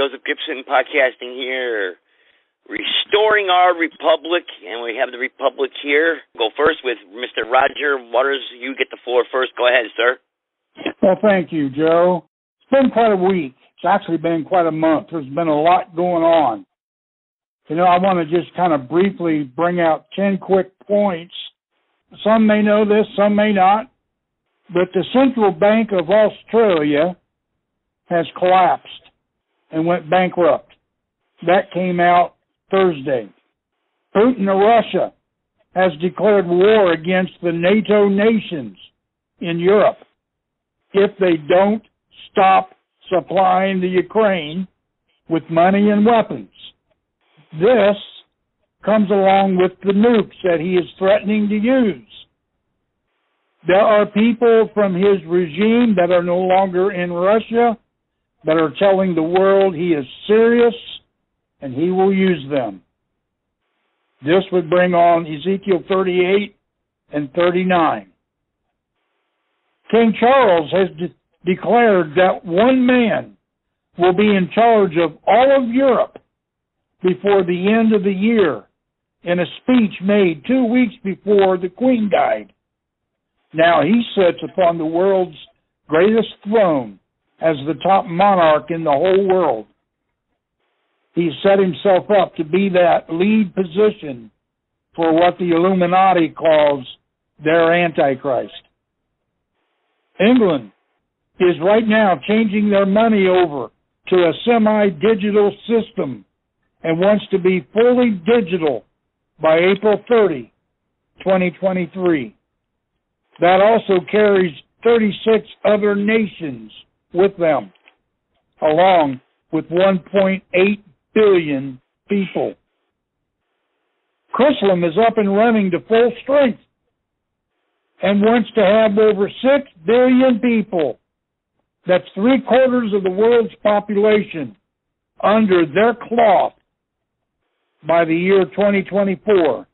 Joseph Gibson podcasting here, restoring our republic, and we have the republic here. Go first with Mr. Roger Waters. You get the floor first. Go ahead, sir. Well, thank you, Joe. It's been quite a week. It's actually been quite a month. There's been a lot going on. You know, I want to just kind of briefly bring out 10 quick points. Some may know this, some may not, but the Central Bank of Australia has collapsed and went bankrupt. That came out Thursday. Putin of Russia has declared war against the NATO nations in Europe if they don't stop supplying the Ukraine with money and weapons. This comes along with the nukes that he is threatening to use. There are people from his regime that are no longer in Russia that are telling the world he is serious and he will use them. This would bring on Ezekiel 38 and 39. King Charles has de- declared that one man will be in charge of all of Europe before the end of the year in a speech made two weeks before the Queen died. Now he sits upon the world's greatest throne as the top monarch in the whole world. He set himself up to be that lead position for what the Illuminati calls their Antichrist. England is right now changing their money over to a semi-digital system and wants to be fully digital by April 30, 2023. That also carries 36 other nations with them, along with 1.8 billion people. Chrislam is up and running to full strength and wants to have over 6 billion people, that's three quarters of the world's population, under their cloth by the year 2024.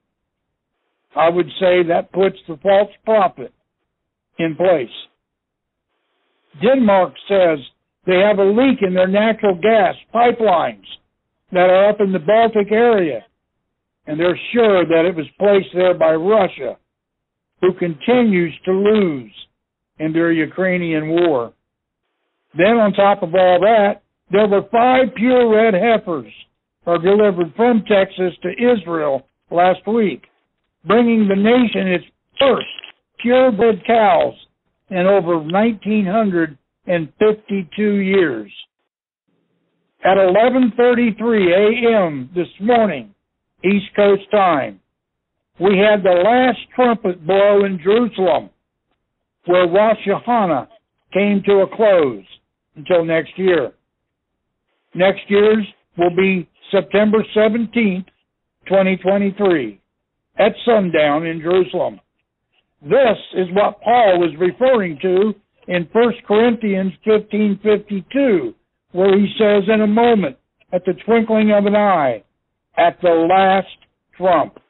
I would say that puts the false prophet in place. Denmark says they have a leak in their natural gas pipelines that are up in the Baltic area, and they're sure that it was placed there by Russia, who continues to lose in their Ukrainian war. Then on top of all that, there were five pure red heifers are delivered from Texas to Israel last week, bringing the nation its first purebred cows in over 1952 years. At 11:33 a.m. this morning, East Coast time, we had the last trumpet blow in Jerusalem, where Rosh Hashanah came to a close until next year. Next year's will be September 17th, 2023, at sundown in Jerusalem. This is what Paul was referring to in 1 Corinthians 15:52, where he says, "In a moment, at the twinkling of an eye, at the last trump."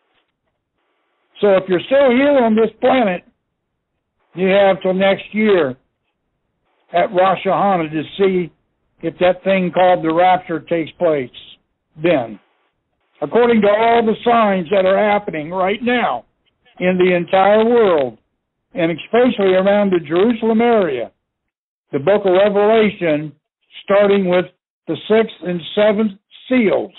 So if you're still here on this planet, you have till next year at Rosh Hashanah to see if that thing called the rapture takes place then. According to all the signs that are happening right now in the entire world, and especially around the Jerusalem area, the book of Revelation, starting with the sixth and seventh seals,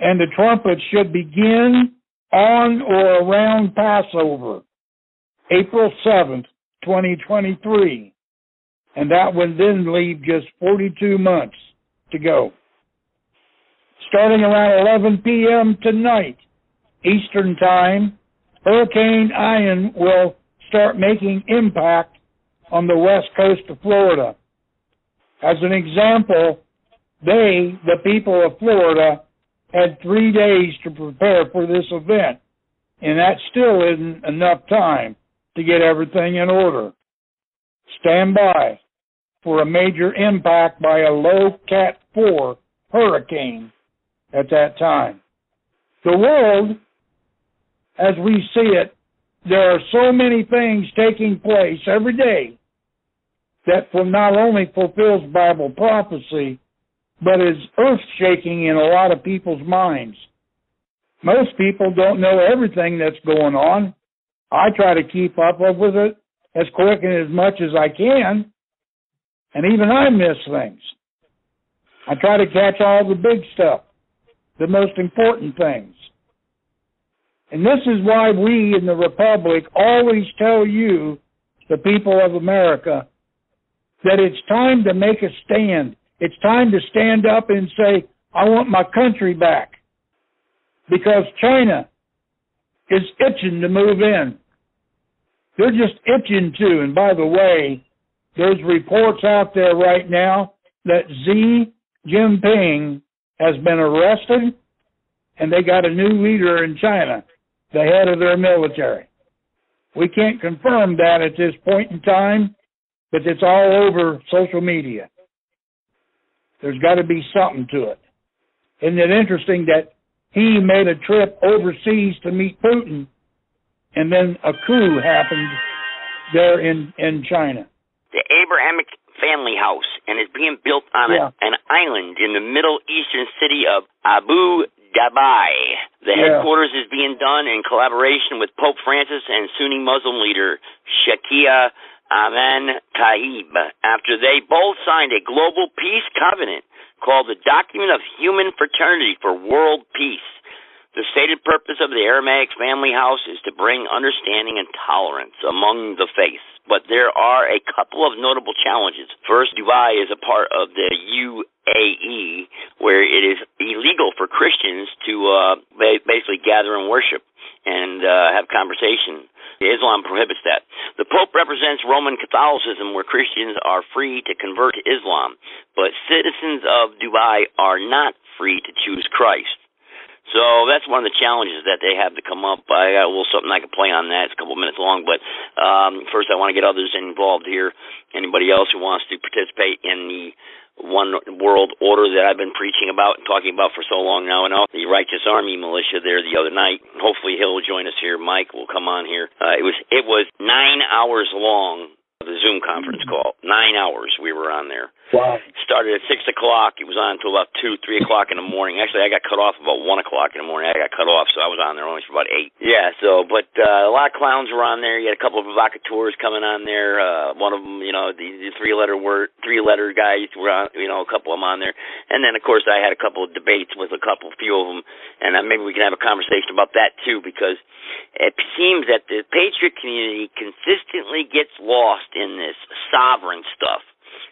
and the trumpets should begin on or around Passover, April 7th, 2023. And that would then leave just 42 months to go starting around 11 p.m. tonight, Eastern Time, Hurricane Ian will start making impact on the west coast of Florida. As an example, they, the people of Florida, had three days to prepare for this event, and that still isn't enough time to get everything in order. Stand by for a major impact by a low Cat 4 hurricane at that time. The world, as we see it, there are so many things taking place every day that not only fulfills Bible prophecy, but is earth shaking in a lot of people's minds. Most people don't know everything that's going on. I try to keep up with it as quick and as much as I can, and even I miss things. I try to catch all the big stuff, the most important things. And this is why we in the Republic always tell you, the people of America, that it's time to make a stand. It's time to stand up and say, I want my country back. Because China is itching to move in. They're just itching to. And by the way, there's reports out there right now that Xi Jinping has been arrested and they got a new leader in China, the head of their military. We can't confirm that at this point in time, but it's all over social media. There's got to be something to it. Isn't it interesting that he made a trip overseas to meet Putin and then a coup happened there in, in China? The Abrahamic family house and is being built on yeah. a, an island in the Middle Eastern city of Abu Dhabi. The yeah. headquarters is being done in collaboration with Pope Francis and Sunni Muslim leader Sheikh Ahmed al-Tayeb after they both signed a global peace covenant called the Document of Human Fraternity for World Peace. The stated purpose of the Abrahamic family house is to bring understanding and tolerance among the faiths but there are a couple of notable challenges. First, Dubai is a part of the UAE, where it is illegal for Christians to uh, basically gather and worship and uh, have conversation. Islam prohibits that. The Pope represents Roman Catholicism, where Christians are free to convert to Islam, but citizens of Dubai are not free to choose Christ. So that's one of the challenges that they have to come up. I got a little something I can play on that. It's a couple minutes long, but um, first I want to get others involved here. Anybody else who wants to participate in the one world order that I've been preaching about and talking about for so long now, and all the Righteous Army militia there the other night. Hopefully he'll join us here. Mike will come on here. Uh, it was it was nine hours long the Zoom conference call. Nine hours we were on there. Wow. Started at six o'clock. It was on until about two, three o'clock in the morning. Actually, I got cut off about one o'clock in the morning. I got cut off, so I was on there only for about eight. Yeah. So, but uh, a lot of clowns were on there. You had a couple of provocateurs coming on there. Uh, one of them, you know, the, the three-letter word, three-letter guys were on. You know, a couple of them on there. And then, of course, I had a couple of debates with a couple, few of them, and uh, maybe we can have a conversation about that too, because it seems that the patriot community consistently gets lost in this sovereign stuff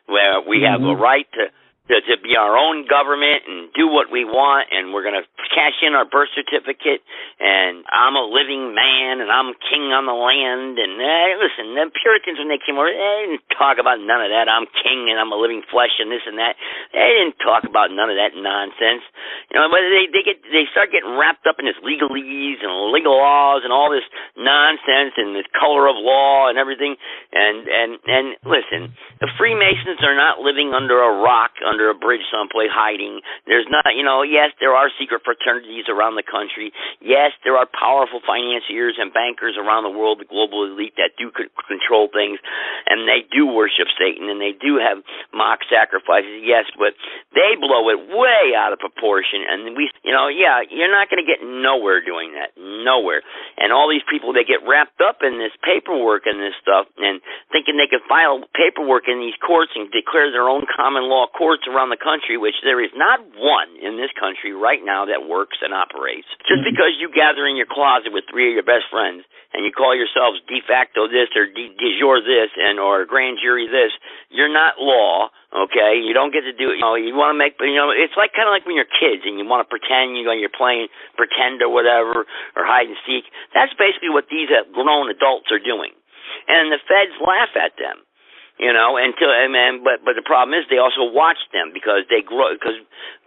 where we mm-hmm. have a right to to, to be our own government and do what we want, and we're going to cash in our birth certificate, and I'm a living man, and I'm king on the land. And eh, listen, the Puritans, when they came over, they didn't talk about none of that. I'm king, and I'm a living flesh, and this and that. They didn't talk about none of that nonsense. You know, but they they get they start getting wrapped up in this legalese and legal laws and all this nonsense and this color of law and everything. And and and listen, the Freemasons are not living under a rock. Under under a bridge someplace hiding. There's not, you know, yes, there are secret fraternities around the country. Yes, there are powerful financiers and bankers around the world, the global elite that do control things, and they do worship Satan and they do have mock sacrifices. Yes, but they blow it way out of proportion, and we, you know, yeah, you're not going to get nowhere doing that, nowhere. And all these people, they get wrapped up in this paperwork and this stuff, and thinking they can file paperwork in these courts and declare their own common law courts around the country, which there is not one in this country right now that works and operates. Just mm-hmm. because you gather in your closet with three of your best friends and you call yourselves de facto this or de, de jure this and or grand jury this, you're not law. Okay, you don't get to do it. You know, you want to make, you know, it's like kind of like when you're kids and you want to pretend, you know, you're playing pretend or whatever or hide and seek. That's basically what these grown adults are doing, and the feds laugh at them you know until and man but but the problem is they also watch them because they grow because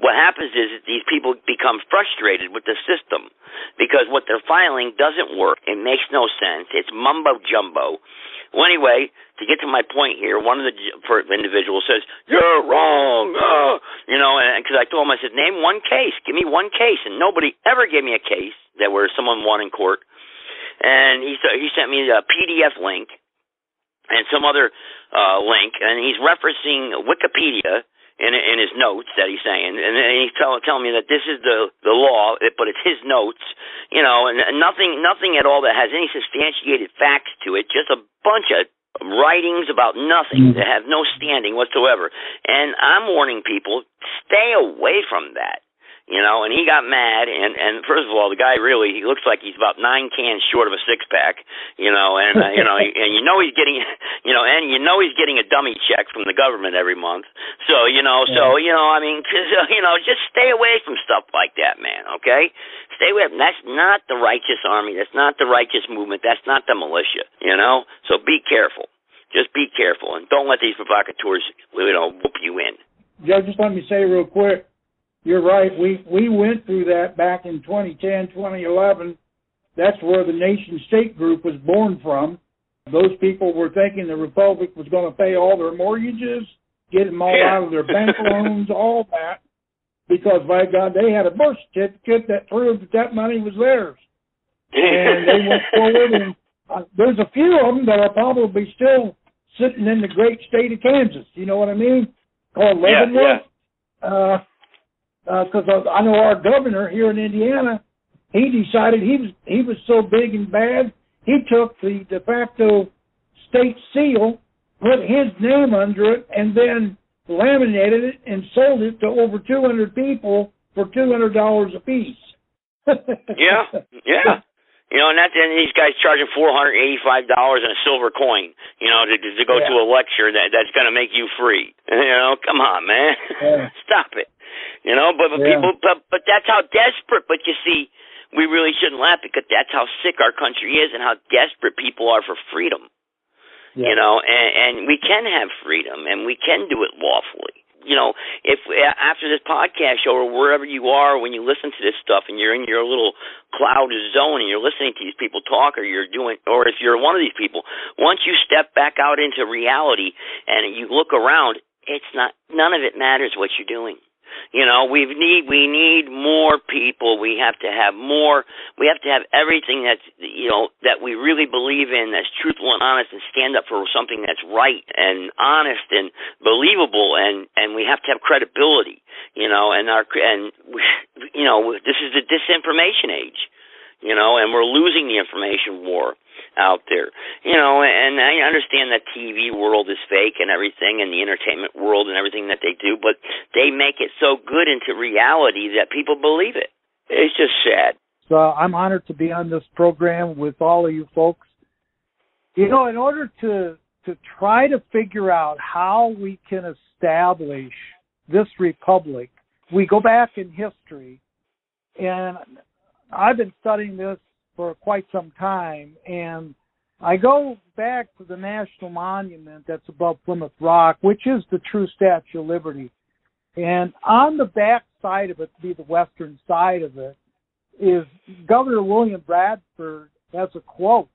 what happens is that these people become frustrated with the system because what they're filing doesn't work. It makes no sense. It's mumbo jumbo. Well anyway to get to my point here one of the individuals says you're wrong. Uh, you know and because i told him i said name one case. Give me one case. And nobody ever gave me a case that where someone won in court. And he he sent me a pdf link and some other uh, link, and he's referencing Wikipedia in in his notes that he's saying, and, and he's telling telling me that this is the the law, but it's his notes, you know, and nothing nothing at all that has any substantiated facts to it, just a bunch of writings about nothing that have no standing whatsoever. And I'm warning people, stay away from that you know, and he got mad. And and first of all, the guy really he looks like he's about nine cans short of a six pack, you know, and uh, you know, and you know he's getting, you know, and you know he's getting a dummy check from the government every month. So you know, so you know, I mean, just, you know, just stay away from stuff like that, man. Okay, stay away. From, that's not the righteous army. That's not the righteous movement. That's not the militia. You know, so be careful. Just be careful and don't let these provocateurs, you know, whoop you in. Joe, just let me say real quick you're right. We we went through that back in 2010, 2011. That's where the nation state group was born from. Those people were thinking the republic was going to pay all their mortgages, get them all yeah. out of their bank loans, all that, because by God, they had a birth certificate that proved that that money was theirs, and they went forward. And uh, there's a few of them that are probably still sitting in the great state of Kansas. You know what I mean? Called Leavenworth. Yeah, yeah. Uh, because uh, I know our governor here in Indiana, he decided he was he was so big and bad, he took the de facto state seal, put his name under it, and then laminated it and sold it to over 200 people for $200 a piece. yeah, yeah. You know, and that's and these guys charging four hundred eighty-five dollars in a silver coin. You know, to to go yeah. to a lecture that that's going to make you free. You know, come on, man, yeah. stop it. You know, but, but yeah. people, but but that's how desperate. But you see, we really shouldn't laugh because that's how sick our country is and how desperate people are for freedom. Yeah. You know, and, and we can have freedom and we can do it lawfully you know, if uh, after this podcast show or wherever you are when you listen to this stuff and you're in your little cloud zone and you're listening to these people talk or you're doing or if you're one of these people, once you step back out into reality and you look around, it's not none of it matters what you're doing. You know, we need we need more people. We have to have more. We have to have everything that's you know that we really believe in, that's truthful and honest, and stand up for something that's right and honest and believable. And and we have to have credibility. You know, and our and we, you know this is the disinformation age. You know, and we're losing the information war out there. You know, and I understand that TV world is fake and everything and the entertainment world and everything that they do, but they make it so good into reality that people believe it. It's just sad. So I'm honored to be on this program with all of you folks. You know, in order to to try to figure out how we can establish this republic, we go back in history and I've been studying this for quite some time, and I go back to the national monument that's above Plymouth Rock, which is the true Statue of Liberty. And on the back side of it, to be the western side of it, is Governor William Bradford has a quote.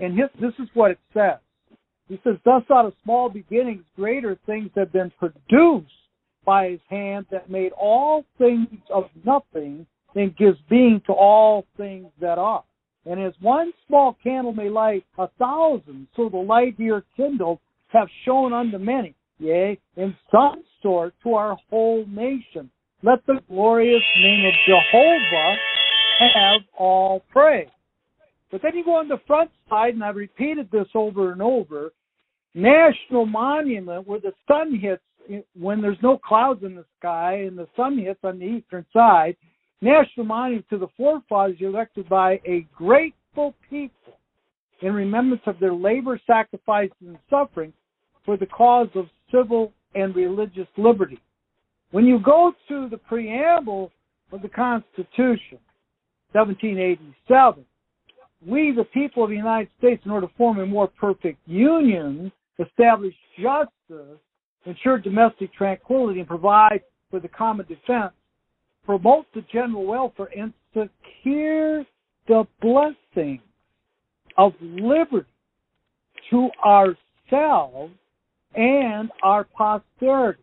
And his, this is what it says. He says, Thus out of small beginnings, greater things have been produced by his hand that made all things of nothing and gives being to all things that are. And as one small candle may light a thousand, so the light here kindled have shone unto many, yea, in some sort to our whole nation. Let the glorious name of Jehovah have all praise. But then you go on the front side, and I've repeated this over and over, national monument where the sun hits when there's no clouds in the sky and the sun hits on the eastern side national monument to the forefathers elected by a grateful people in remembrance of their labor, sacrifice, and suffering for the cause of civil and religious liberty. When you go to the preamble of the Constitution, 1787, we, the people of the United States, in order to form a more perfect union, establish justice, ensure domestic tranquility, and provide for the common defense, promote the general welfare and secure the blessing of liberty to ourselves and our posterity.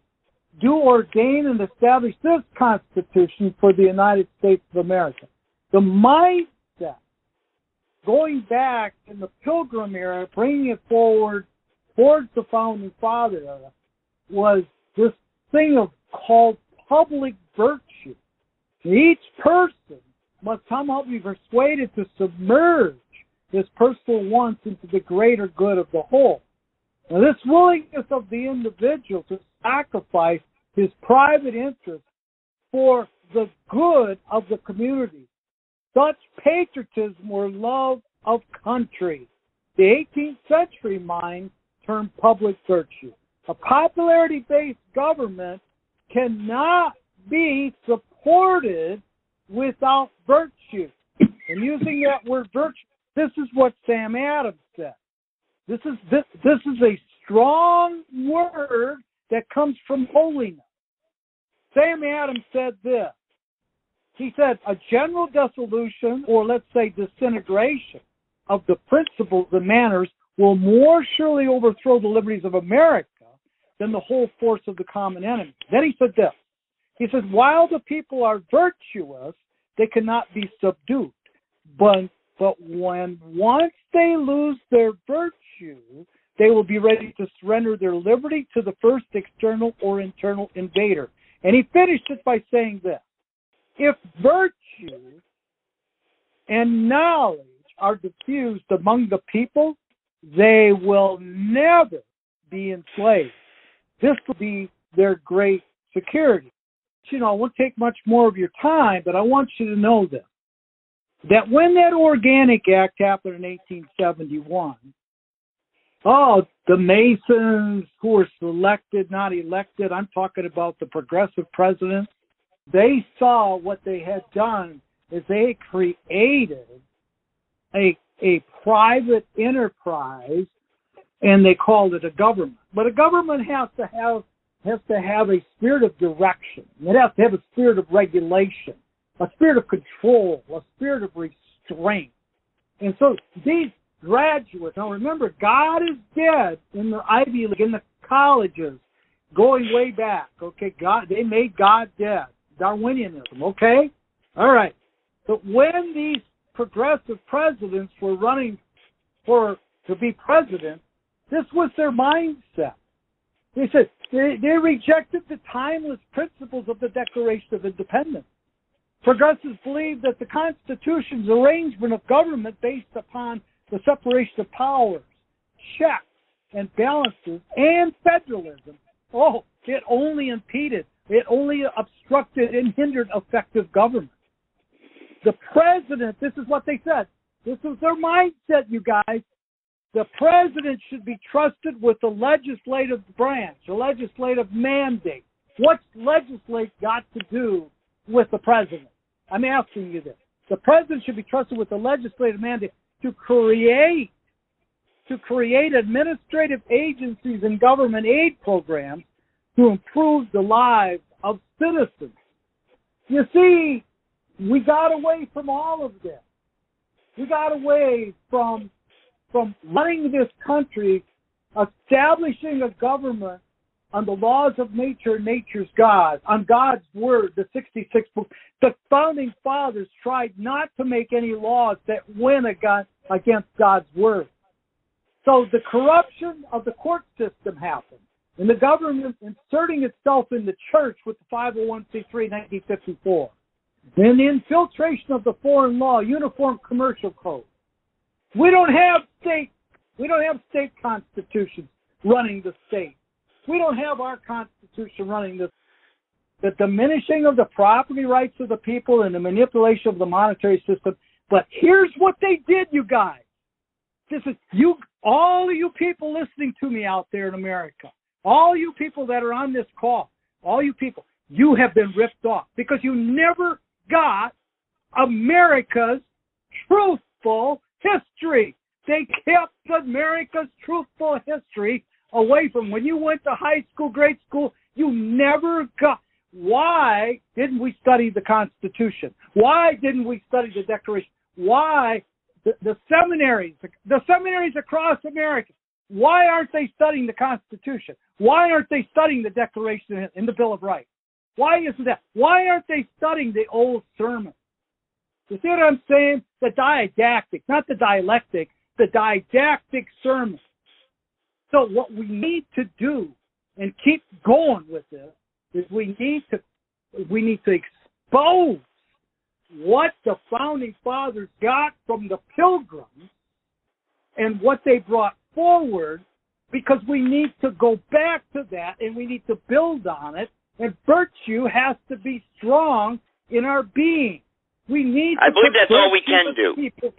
Do ordain and establish this Constitution for the United States of America. The mindset going back in the Pilgrim era, bringing it forward towards the Founding Father era, was this thing of called public virtue. Each person must somehow be persuaded to submerge his personal wants into the greater good of the whole. Now, this willingness of the individual to sacrifice his private interests for the good of the community, such patriotism or love of country, the 18th century mind termed public virtue. A popularity based government cannot be supported without virtue. And using that word virtue, this is what Sam Adams said. This is this this is a strong word that comes from holiness. Sam Adams said this. He said a general dissolution, or let's say disintegration, of the principles and manners will more surely overthrow the liberties of America than the whole force of the common enemy. Then he said this. He says, while the people are virtuous, they cannot be subdued. But, but when once they lose their virtue, they will be ready to surrender their liberty to the first external or internal invader. And he finished it by saying this If virtue and knowledge are diffused among the people, they will never be enslaved. This will be their great security. You know, I won't take much more of your time, but I want you to know this. That when that Organic Act happened in 1871, oh, the Masons who were selected, not elected, I'm talking about the progressive presidents, they saw what they had done is they created a a private enterprise and they called it a government. But a government has to have has to have a spirit of direction. It has to have a spirit of regulation, a spirit of control, a spirit of restraint. And so these graduates, now remember, God is dead in the Ivy League, in the colleges, going way back. Okay, God, they made God dead. Darwinianism. Okay, all right. But when these progressive presidents were running for to be president, this was their mindset. They said they, they rejected the timeless principles of the Declaration of Independence. Progressives believed that the Constitution's arrangement of government based upon the separation of powers, checks and balances, and federalism, oh, it only impeded, it only obstructed and hindered effective government. The president, this is what they said. This was their mindset, you guys. The president should be trusted with the legislative branch, the legislative mandate. What's legislate got to do with the president? I'm asking you this. The president should be trusted with the legislative mandate to create to create administrative agencies and government aid programs to improve the lives of citizens. You see, we got away from all of this. We got away from from running this country, establishing a government on the laws of nature, nature's God, on God's word, the 66 books. The founding fathers tried not to make any laws that went against God's word. So the corruption of the court system happened, and the government inserting itself in the church with the 501c3 1954. Then the infiltration of the foreign law, uniform commercial code. We don't have state, we don't have state constitutions running the state. We don't have our constitution running the the diminishing of the property rights of the people and the manipulation of the monetary system. But here's what they did, you guys. This is you, all of you people listening to me out there in America, all you people that are on this call, all you people, you have been ripped off because you never got America's truthful history. They kept America's truthful history away from when you went to high school, grade school, you never got why didn't we study the Constitution? Why didn't we study the Declaration? Why the, the seminaries, the, the seminaries across America, why aren't they studying the Constitution? Why aren't they studying the Declaration and the Bill of Rights? Why isn't that? Why aren't they studying the old sermons? You see what I'm saying? The didactic, not the dialectic, the didactic sermon. So what we need to do and keep going with this is we need to we need to expose what the founding fathers got from the pilgrims and what they brought forward because we need to go back to that and we need to build on it and virtue has to be strong in our being. We need I believe that's all we can do. People.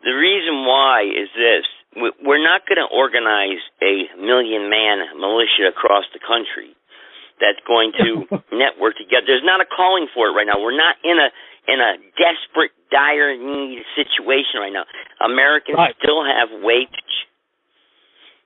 The reason why is this. We're not going to organize a million man militia across the country that's going to network together. There's not a calling for it right now. We're not in a in a desperate, dire need situation right now. Americans right. still have wage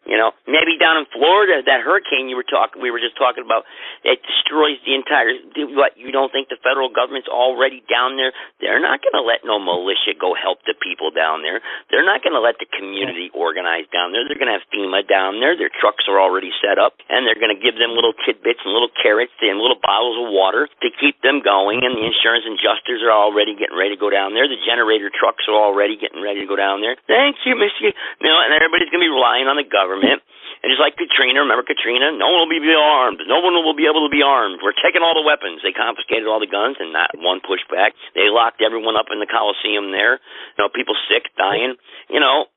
you know, maybe down in Florida, that hurricane you were talking, we were just talking about, it destroys the entire. What you don't think the federal government's already down there? They're not going to let no militia go help the people down there. They're not going to let the community organize down there. They're going to have FEMA down there. Their trucks are already set up, and they're going to give them little tidbits and little carrots and little bottles of water to keep them going. And the insurance adjusters are already getting ready to go down there. The generator trucks are already getting ready to go down there. Thank you, Mister. You know, and everybody's going to be relying on the government government. And just like Katrina, remember Katrina? No one will be armed. No one will be able to be armed. We're taking all the weapons. They confiscated all the guns, and not one pushed back. They locked everyone up in the Coliseum there. You know, people sick, dying. You know,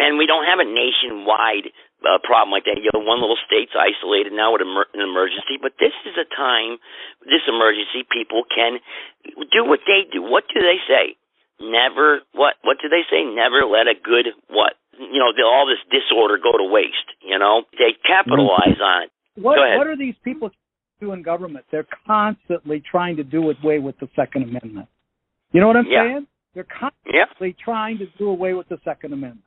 and we don't have a nationwide uh, problem like that. You know, one little state's isolated now with an emergency, but this is a time, this emergency, people can do what they do. What do they say? Never what? What do they say? Never let a good what? You know, all this disorder go to waste. You know, they capitalize on it. What What are these people do in government? They're constantly trying to do away with the Second Amendment. You know what I'm yeah. saying? They're constantly yeah. trying to do away with the Second Amendment.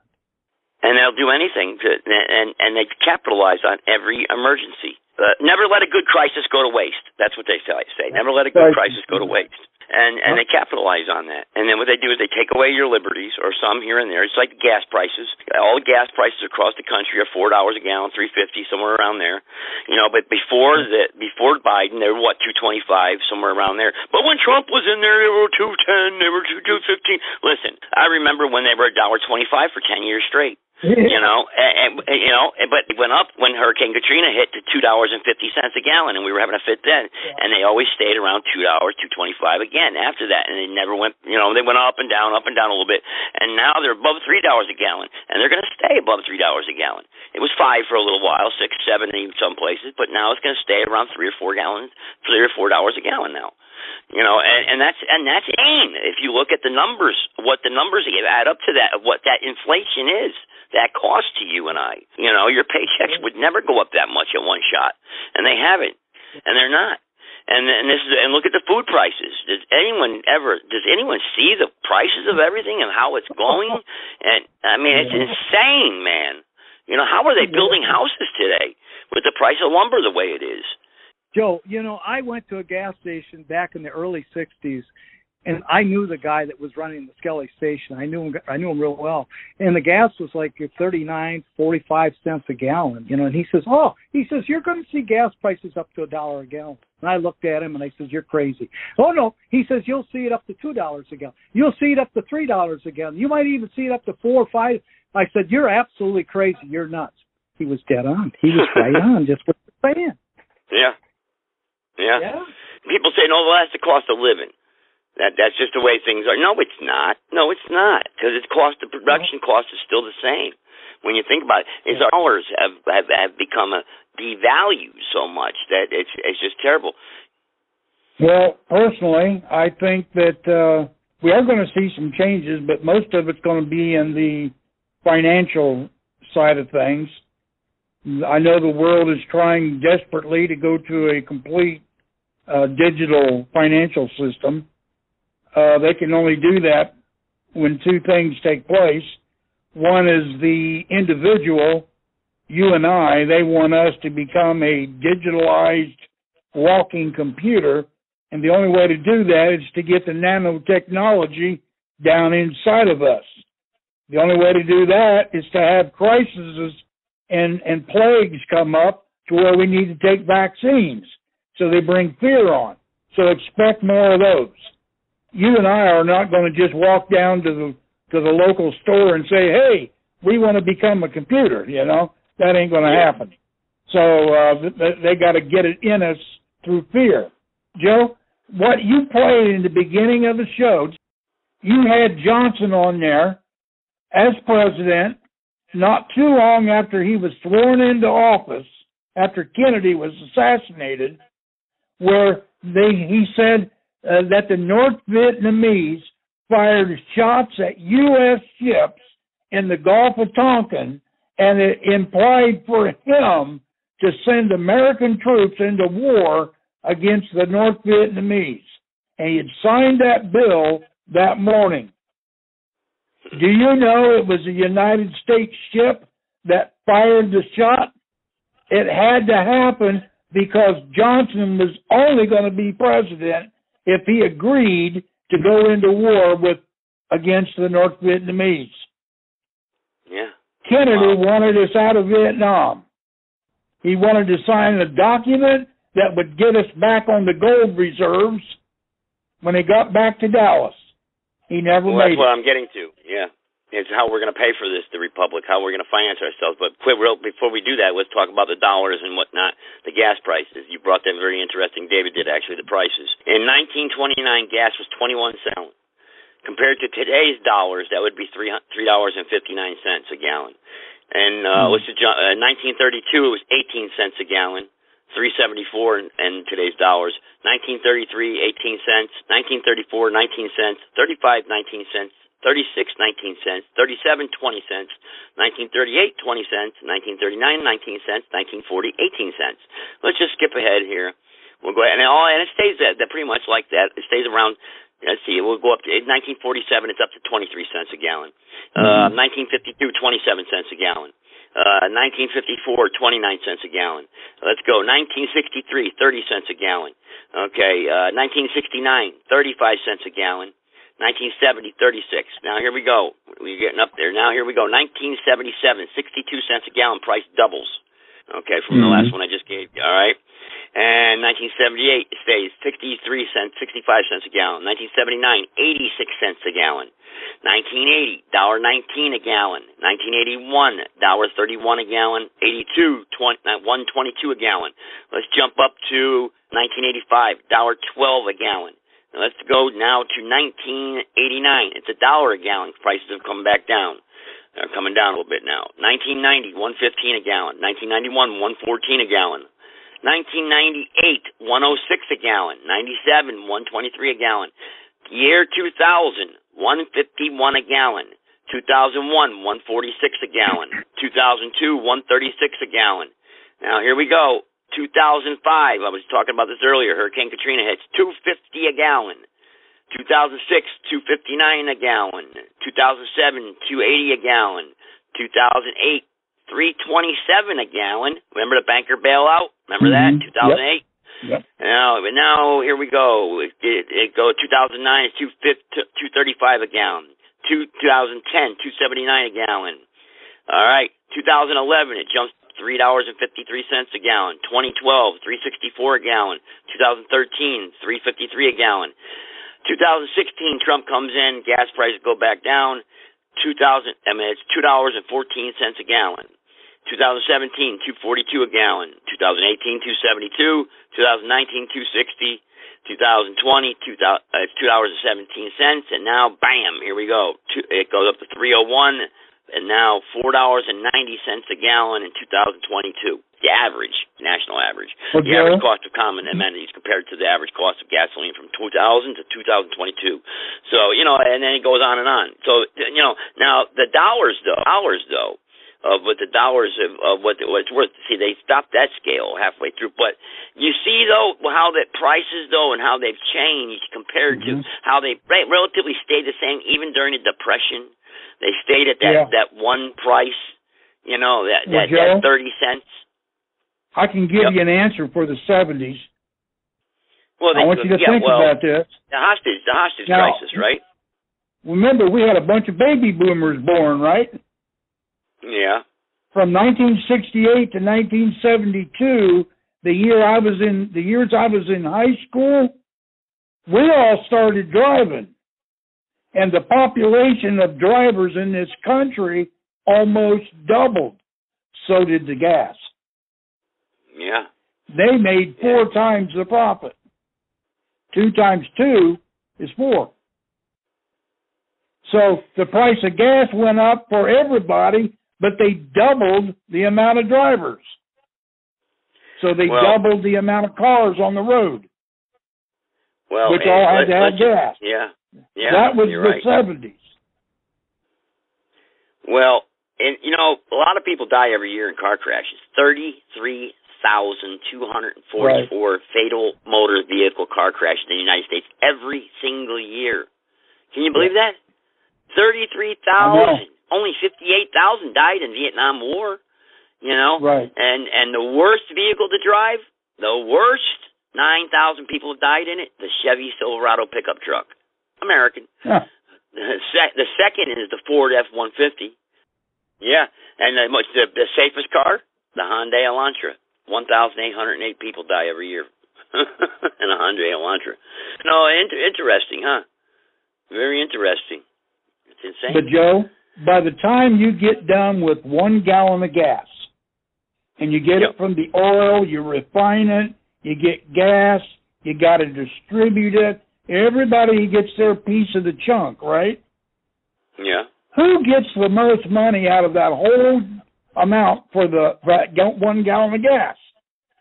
And they'll do anything to, and and they capitalize on every emergency. Uh, never let a good crisis go to waste. That's what they say. Never let a good crisis go to waste and and they capitalize on that. And then what they do is they take away your liberties, or some here and there. It's like gas prices. All the gas prices across the country are four dollars a gallon, three fifty, somewhere around there. You know, but before the before Biden, they were what two twenty five, somewhere around there. But when Trump was in there, they were two ten, they were two two fifteen. Listen, I remember when they were a dollar twenty five for ten years straight you know, and, and you know, but it went up when Hurricane Katrina hit to two dollars and fifty cents a gallon, and we were having a fit then. Yeah. And they always stayed around two dollars, two twenty five again after that, and they never went. You know, they went up and down, up and down a little bit, and now they're above three dollars a gallon, and they're going to stay above three dollars a gallon. It was five for a little while, six, seven in some places, but now it's going to stay around three or four gallons, three or four dollars a gallon now you know and and that's and that's aim if you look at the numbers what the numbers add up to that what that inflation is that cost to you and I. You know, your paychecks would never go up that much at one shot, and they haven't, and they're not. And and this is and look at the food prices. Does anyone ever does anyone see the prices of everything and how it's going? And I mean, it's insane, man. You know, how are they building houses today with the price of lumber the way it is? Joe, you know, I went to a gas station back in the early '60s, and I knew the guy that was running the Skelly station. I knew him. I knew him real well. And the gas was like thirty nine, forty five cents a gallon. You know, and he says, "Oh, he says you're going to see gas prices up to a dollar a gallon." And I looked at him and I says, "You're crazy." Oh no, he says you'll see it up to two dollars a gallon. You'll see it up to three dollars a gallon. You might even see it up to four or five. I said, "You're absolutely crazy. You're nuts." He was dead on. He was right on. Just what you're saying. Yeah. Yeah. Yeah. People say, "No, well, that's the cost of living." That that's just the way things are. No, it's not. No, it's not because its cost the production cost is still the same. When you think about it, is our dollars have, have have become a devalued so much that it's it's just terrible. Well, personally, I think that uh, we are going to see some changes, but most of it's going to be in the financial side of things. I know the world is trying desperately to go to a complete uh, digital financial system uh, they can only do that when two things take place. One is the individual, you and I, they want us to become a digitalized walking computer. And the only way to do that is to get the nanotechnology down inside of us. The only way to do that is to have crises and, and plagues come up to where we need to take vaccines. So they bring fear on. So expect more of those you and I are not going to just walk down to the to the local store and say, "Hey, we want to become a computer." You know, that ain't going to happen. So uh, they, they got to get it in us through fear. Joe, what you played in the beginning of the show, you had Johnson on there as president not too long after he was sworn into office, after Kennedy was assassinated, where they he said uh, that the North Vietnamese fired shots at U.S. ships in the Gulf of Tonkin, and it implied for him to send American troops into war against the North Vietnamese. And he had signed that bill that morning. Do you know it was a United States ship that fired the shot? It had to happen because Johnson was only going to be president if he agreed to go into war with against the North Vietnamese. Yeah. Kennedy wow. wanted us out of Vietnam. He wanted to sign a document that would get us back on the gold reserves when he got back to Dallas. He never well, made that's what I'm getting to. Yeah. It's how we're going to pay for this, the republic, how we're going to finance ourselves. But quick, real, before we do that, let's talk about the dollars and whatnot, the gas prices. You brought that very interesting. David did actually the prices. In 1929, gas was 21 cents. Compared to today's dollars, that would be three three dollars and fifty nine cents a gallon. And uh, mm. let's just, uh, 1932, it was 18 cents a gallon. 374 in, in today's dollars. 1933, 18 cents. 1934, 19 cents. 35, 19 cents. 36, 19 cents, 37, 20 cents, 1938, 20 cents, 1939, 19 cents, 1940, 18 cents. Let's just skip ahead here. We'll go ahead and all, and it stays that, that pretty much like that. It stays around. Let's see, we'll go up to 1947. It's up to 23 cents a gallon. Uh, mm-hmm. 1952, 27 cents a gallon. Uh, 1954, 29 cents a gallon. Let's go. 1963, 30 cents a gallon. Okay. Uh, 1969, 35 cents a gallon. 1970, 36. Now here we go. We're getting up there. Now here we go. 1977, 62 cents a gallon. Price doubles. Okay, from mm-hmm. the last one I just gave you. All right. And 1978 it stays 63 cents, 65 cents a gallon. 1979, 86 cents a gallon. 1980, dollar 19 a gallon. 1981, dollar 31 a gallon. 82, 20, 122 a gallon. Let's jump up to 1985, dollar 12 a gallon. Now let's go now to 1989. It's a dollar a gallon. Prices have come back down. They're coming down a little bit now. 1990, 115 a gallon. 1991, 114 a gallon. 1998, 106 a gallon. 97, 123 a gallon. Year 2000, 151 a gallon. 2001, 146 a gallon. 2002, 136 a gallon. Now here we go. 2005, I was talking about this earlier. Hurricane Katrina hits 250 a gallon. 2006, 259 a gallon. 2007, 280 a gallon. 2008, 327 a gallon. Remember the banker bailout? Remember mm-hmm. that? 2008. Yep. Now, now here we go. It, it, it go 2009 is 235 a gallon. 2010, 279 a gallon. All right. 2011, it jumps three dollars and fifty three cents a gallon. 2012, three sixty four a gallon. 2013, three fifty three a gallon. 2016, Trump comes in, gas prices go back down. 2000, I mean it's two dollars and fourteen cents a gallon. 2017, 242 a gallon. 2018, 272. 2019, 260. 2020, two uh, two dollars and seventeen cents, and now, bam, here we go. Two, it goes up to 301 and now four dollars and ninety cents a gallon in 2022. The average, national average, okay. the average cost of common amenities compared to the average cost of gasoline from 2000 to 2022. So you know, and then it goes on and on. So you know, now the dollars though, dollars though, of what the dollars of, of what, what it's worth. See, they stopped that scale halfway through. But you see, though, how the prices, though, and how they've changed compared mm-hmm. to how they relatively stayed the same even during the Depression. They stayed at that yeah. that one price, you know, that well, that, Joe, that thirty cents. I can give yep. you an answer for the seventies. Well, they, I want you to yeah, think well, about this. The hostage, the hostage now, crisis, right? Remember, we had a bunch of baby boomers born, right? Yeah. From 1968 to 1972, the year I was in, the years I was in high school, we all started driving and the population of drivers in this country almost doubled. So did the gas. Yeah. they made four yeah. times the profit. Two times two is four. So the price of gas went up for everybody, but they doubled the amount of drivers. So they well, doubled the amount of cars on the road. Well, which all had to have gas. Yeah, yeah. That was the seventies. Well, and you know, a lot of people die every year in car crashes. Thirty-three thousand two hundred and forty-four right. fatal motor vehicle car crashes in the United States every single year. Can you believe that? Thirty-three thousand. Only fifty-eight thousand died in Vietnam War. You know, right? And and the worst vehicle to drive, the worst, nine thousand people have died in it. The Chevy Silverado pickup truck, American. Sec- the second is the Ford F one fifty. Yeah, and the, the the safest car, the Hyundai Elantra. One thousand eight hundred and eight people die every year in a Hyundai Elantra. No, inter- interesting, huh? Very interesting. It's insane. But Joe, by the time you get done with one gallon of gas, and you get yep. it from the oil, you refine it, you get gas, you got to distribute it. Everybody gets their piece of the chunk, right? Yeah. Who gets the most money out of that whole amount for the that one gallon of gas?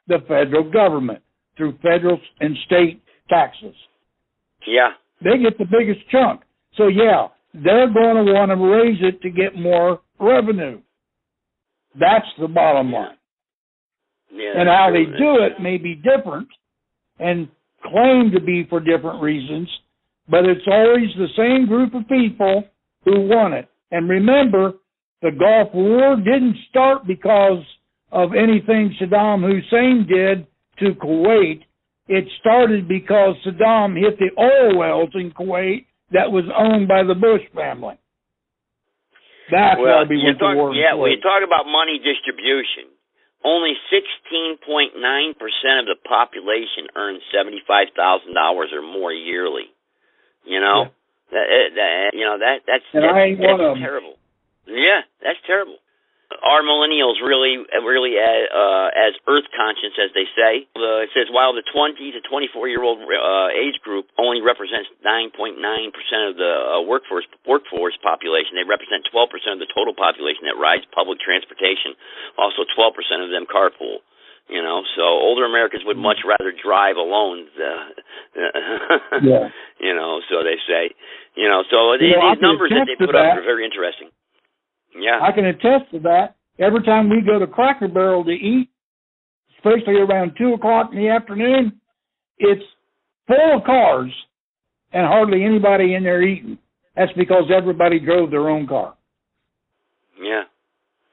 The federal government through federal and state taxes. Yeah. They get the biggest chunk. So yeah, they're going to want to raise it to get more revenue. That's the bottom line. Yeah, and how they do it may be different and claim to be for different reasons, but it's always the same group of people who want it. And remember, the Gulf War didn't start because of anything Saddam Hussein did to Kuwait. It started because Saddam hit the oil wells in Kuwait that was owned by the Bush family. That's well, why we went talk, to war. Yeah, when you talk about money distribution, only 16.9% of the population earns $75,000 or more yearly. You know? Yeah. That, that, you know that that's and that's, I ain't that's one of terrible. Yeah, that's terrible are millennials really really as, uh, as earth conscious as they say? Uh, it says while the 20 to 24 year old uh, age group only represents 9.9 percent of the uh, workforce workforce population, they represent 12 percent of the total population that rides public transportation. Also, 12 percent of them carpool. You know, so older Americans would much rather drive alone. Uh, yeah. You know, so they say. You know, so you these, know, these numbers that they put that. up are very interesting. Yeah. I can attest to that. Every time we go to Cracker Barrel to eat, especially around two o'clock in the afternoon, it's full of cars and hardly anybody in there eating. That's because everybody drove their own car. Yeah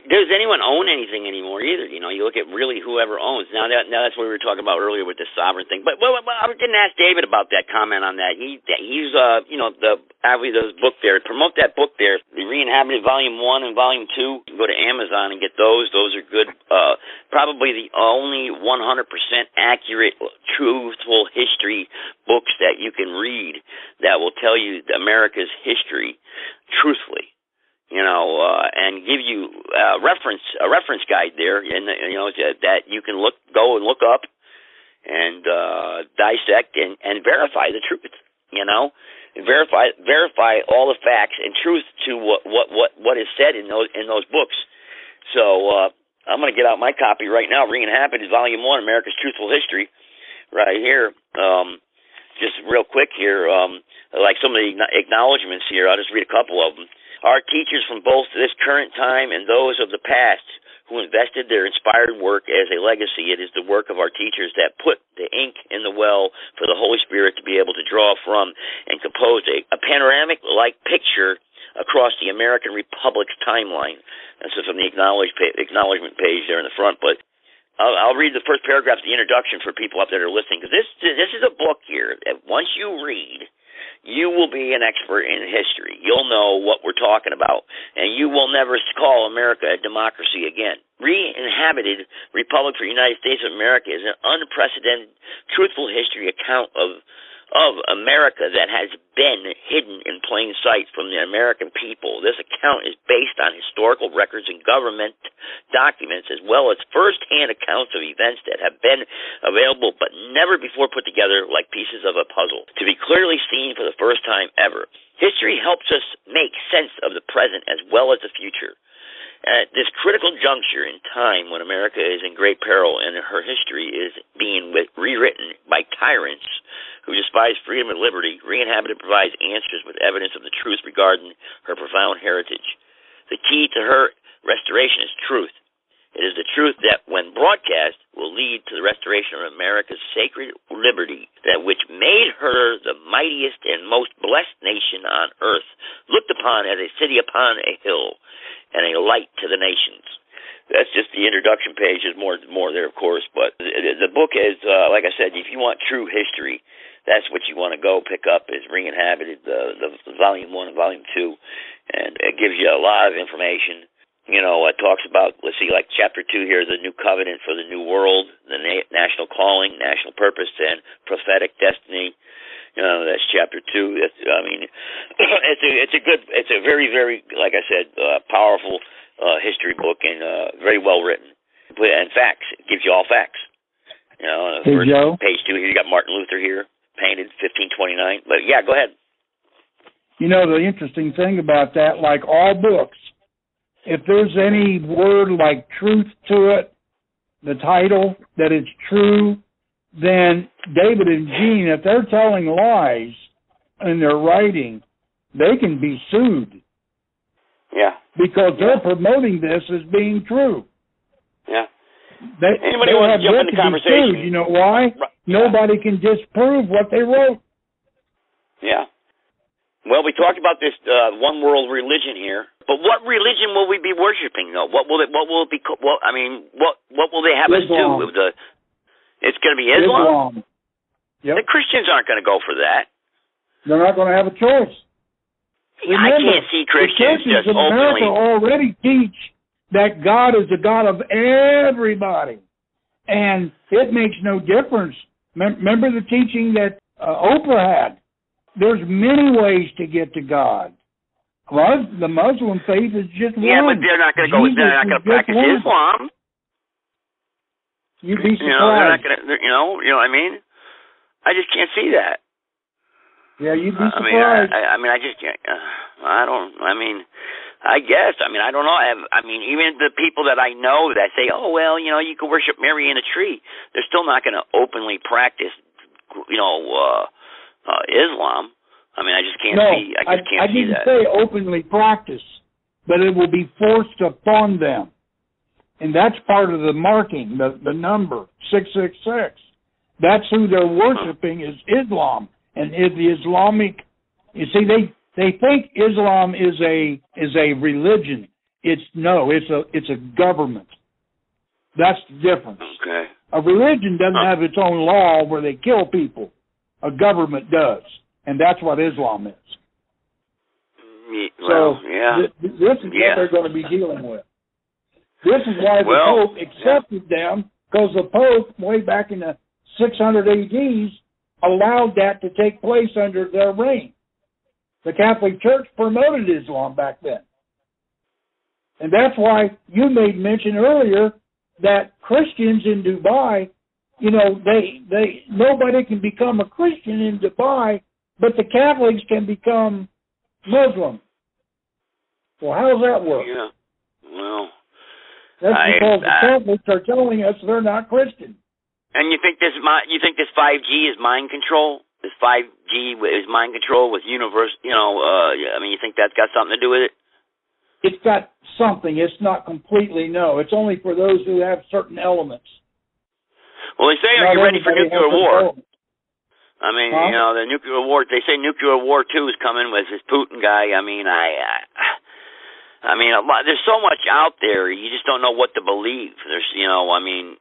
does anyone own anything anymore either? You know, you look at really whoever owns. Now that now that's what we were talking about earlier with the sovereign thing. But well, well I didn't ask David about that comment on that. He he's uh you know the obviously those book there promote that book there, the Re-inhabited Volume One and Volume Two. Go to Amazon and get those. Those are good. Uh, probably the only 100% accurate, truthful history books that you can read that will tell you America's history truthfully you know, uh, and give you a reference a reference guide there, and you know that you can look go and look up and uh, dissect and, and verify the truth. You know, verify verify all the facts and truth to what what what what is said in those in those books. So uh, I'm going to get out my copy right now. Re-inhabited Volume One, America's Truthful History, right here. Um, just real quick here, um, like some of the acknowledgments here. I'll just read a couple of them. Our teachers from both this current time and those of the past who invested their inspired work as a legacy. It is the work of our teachers that put the ink in the well for the Holy Spirit to be able to draw from and compose a, a panoramic like picture across the American Republic's timeline. This is from the acknowledgement page there in the front, but I'll, I'll read the first paragraph of the introduction for people up there that are listening because this this is a book here that once you read, you will be an expert in history. You'll know what we're talking about, and you will never call America a democracy again. Re-inhabited Republic for the United States of America is an unprecedented, truthful history account of of America that has been hidden in plain sight from the American people. This account is based on historical records and government documents, as well as first hand accounts of events that have been available but never before put together like pieces of a puzzle. To be clearly seen for the first time ever. History helps us make sense of the present as well as the future. At this critical juncture in time when America is in great peril and her history is being rewritten by tyrants who despise freedom and liberty, Reinhabited provides answers with evidence of the truth regarding her profound heritage. The key to her restoration is truth. It is the truth that, when broadcast, will lead to the restoration of America's sacred liberty, that which made her the mightiest and most blessed nation on earth, looked upon as a city upon a hill, and a light to the nations. That's just the introduction page. There's more, more there, of course, but the, book is, uh, like I said, if you want true history, that's what you want to go pick up is Reinhabited, the, the, the volume one and volume two, and it gives you a lot of information. You know, it talks about let's see, like chapter two here, the new covenant for the new world, the na- national calling, national purpose, and prophetic destiny. Know, that's chapter two. It's, I mean, it's a it's a good, it's a very very like I said, uh, powerful uh, history book and uh, very well written. And facts, it gives you all facts. You know, hey, first Joe. page two here, you got Martin Luther here painted 1529. But yeah, go ahead. You know, the interesting thing about that, like all books, if there's any word like truth to it, the title, that it's true, then David and Jean, if they're telling lies in their writing, they can be sued. Yeah. Because they're promoting this as being true. Yeah. They, Anybody they have to jump in the conversation? sued. You know why? Right. Nobody can disprove what they wrote. Yeah. Well, we talked about this uh, one world religion here, but what religion will we be worshiping? Though, what will it? What will it be? What I mean, what what will they have us do? With the, it's going to be Islam. Islam. Yep. The Christians aren't going to go for that. They're not going to have a choice. I can't see the Christians Christians just in America openly. already teach that God is the God of everybody, and it makes no difference. Remember the teaching that uh, Oprah had. There's many ways to get to God. Well, the Muslim faith is just Yeah, one. but they're not going to go. They're not going to practice one. Islam. You'd be You know, they're not surprised. to. You know, you know what I mean? I just can't see that. yeah, you'd be I mean, I, surprised. I, I mean, I just can't. Uh, I don't. I mean, I guess. I mean, I don't know. I, have, I mean, even the people that I know that say, "Oh, well, you know, you can worship Mary in a tree," they're still not going to openly practice, you know, uh, uh, Islam. I mean, I just can't no, see. I just can't I, see didn't that. say openly practice, but it will be forced upon them. And that's part of the marking, the, the number, 666. That's who they're worshiping is Islam. And is the Islamic, you see, they, they think Islam is a, is a religion. It's no, it's a, it's a government. That's the difference. Okay. A religion doesn't have its own law where they kill people. A government does. And that's what Islam is. Mm, well, so yeah. th- th- this is Yeah. what they're going to be dealing with. This is why the Well, Pope accepted them because the Pope, way back in the 600 ADs, allowed that to take place under their reign. The Catholic Church promoted Islam back then. And that's why you made mention earlier that Christians in Dubai, you know, they they nobody can become a Christian in Dubai, but the Catholics can become Muslim. Well, how does that work? Yeah. Well, That's I- because the Catholics are telling us they're not Christian. and you think this you think this 5G is mind control? This 5G is mind control with universe, you know, uh I mean, you think that's got something to do with it? It's got something. It's not completely no. It's only for those who have certain elements. Well, they say, are you ready for nuclear war? I mean, Huh? you know, the nuclear war. They say nuclear war two is coming with this Putin guy. I mean, I, I, I mean, a lot, there's so much out there. You just don't know what to believe. There's, you know, I mean,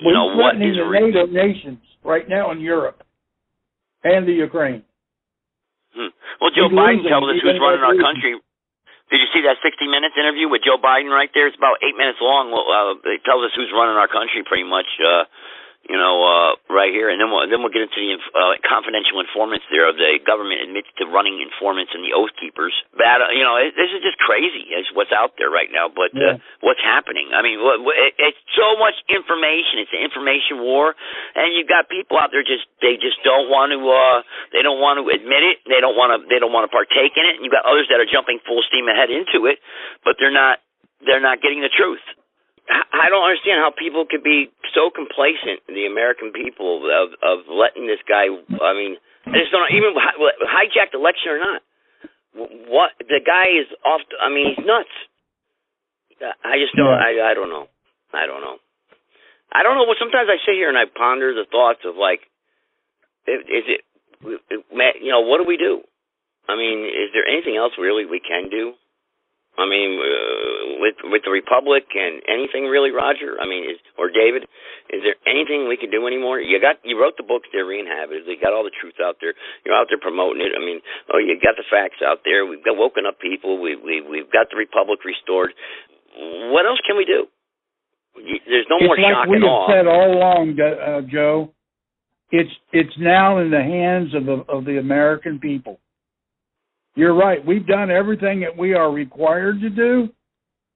you We're know, what is the re- NATO nations right now in Europe and the Ukraine. Hmm. Well, Joe We're Biden tells us who's running our country. Did you see that 60 Minutes interview with Joe Biden right there? It's about eight minutes long. Well, uh, it tells us who's running our country pretty much. Uh, you know, uh, right here, and then we'll then we'll get into the uh, confidential informants. There, of the government admits to running informants and the oath keepers. Bad, you know, it, this is just crazy. Is what's out there right now. But uh, what's happening? I mean, it, it's so much information. It's an information war, and you've got people out there just they just don't want to. uh They don't want to admit it. They don't want to. They don't want to partake in it. And you've got others that are jumping full steam ahead into it, but they're not. They're not getting the truth. I don't understand how people could be so complacent, the American people, of of letting this guy. I mean, I just don't even hijacked election or not. What the guy is off. I mean, he's nuts. I just don't. I I don't know. I don't know. I don't know. Well, sometimes I sit here and I ponder the thoughts of like, is it, you know, what do we do? I mean, is there anything else really we can do? I mean, uh, with with the Republic and anything really, Roger. I mean, is, or David, is there anything we can do anymore? You got you wrote the books, they're reinhabited. You got all the truth out there. You're out there promoting it. I mean, oh, you got the facts out there. We've got woken up people. We we we've got the Republic restored. What else can we do? There's no it's more like shock we and have awe. said all along, uh, Joe. It's it's now in the hands of the of the American people. You're right. We've done everything that we are required to do.